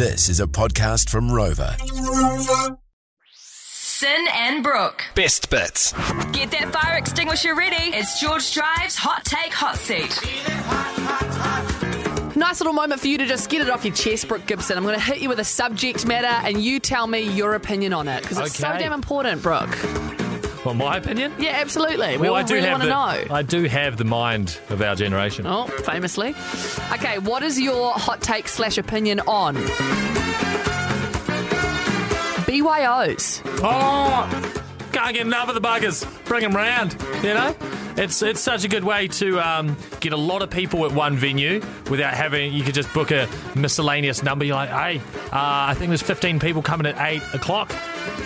This is a podcast from Rova. Sin and Brooke. Best bits. Get that fire extinguisher ready. It's George Drive's Hot Take Hot Seat. Nice little moment for you to just get it off your chest, Brooke Gibson. I'm going to hit you with a subject matter and you tell me your opinion on it because it's so Okay. damn important, Brooke. Well, my opinion? Yeah, absolutely. We well, all I do really have want to the, know. I do have the mind of our generation. Oh, famously. Okay, what is your hot take slash opinion on BYOs? Oh, can't get enough of the buggers. Bring them round. You know, it's it's such a good way to um, get a lot of people at one venue without having. You could just book a miscellaneous number. You're like, hey, uh, I think there's 15 people coming at eight o'clock.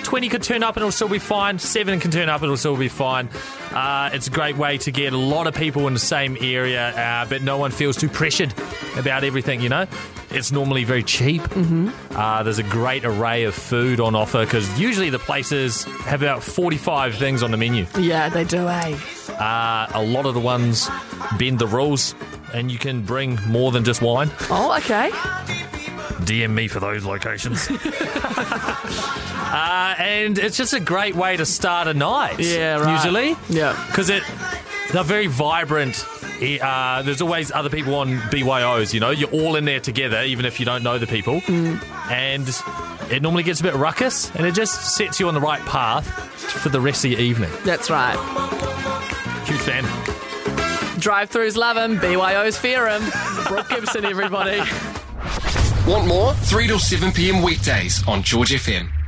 20 could turn up and it'll still be fine. Seven can turn up and it'll still be fine. Uh, it's a great way to get a lot of people in the same area, uh, but no one feels too pressured about everything, you know? It's normally very cheap. Mm-hmm. Uh, there's a great array of food on offer because usually the places have about 45 things on the menu. Yeah, they do, eh? Uh, a lot of the ones bend the rules and you can bring more than just wine. Oh, okay. DM me for those locations. uh, and it's just a great way to start a night. Yeah, right. Usually. Yeah. Because it they're very vibrant. Uh, there's always other people on BYOs, you know. You're all in there together, even if you don't know the people. Mm. And it normally gets a bit ruckus, and it just sets you on the right path for the rest of your evening. That's right. Huge fan. Drive throughs love him, BYOs fear him. Brooke Gibson, everybody. Want more? 3 till 7 p.m. weekdays on George FM.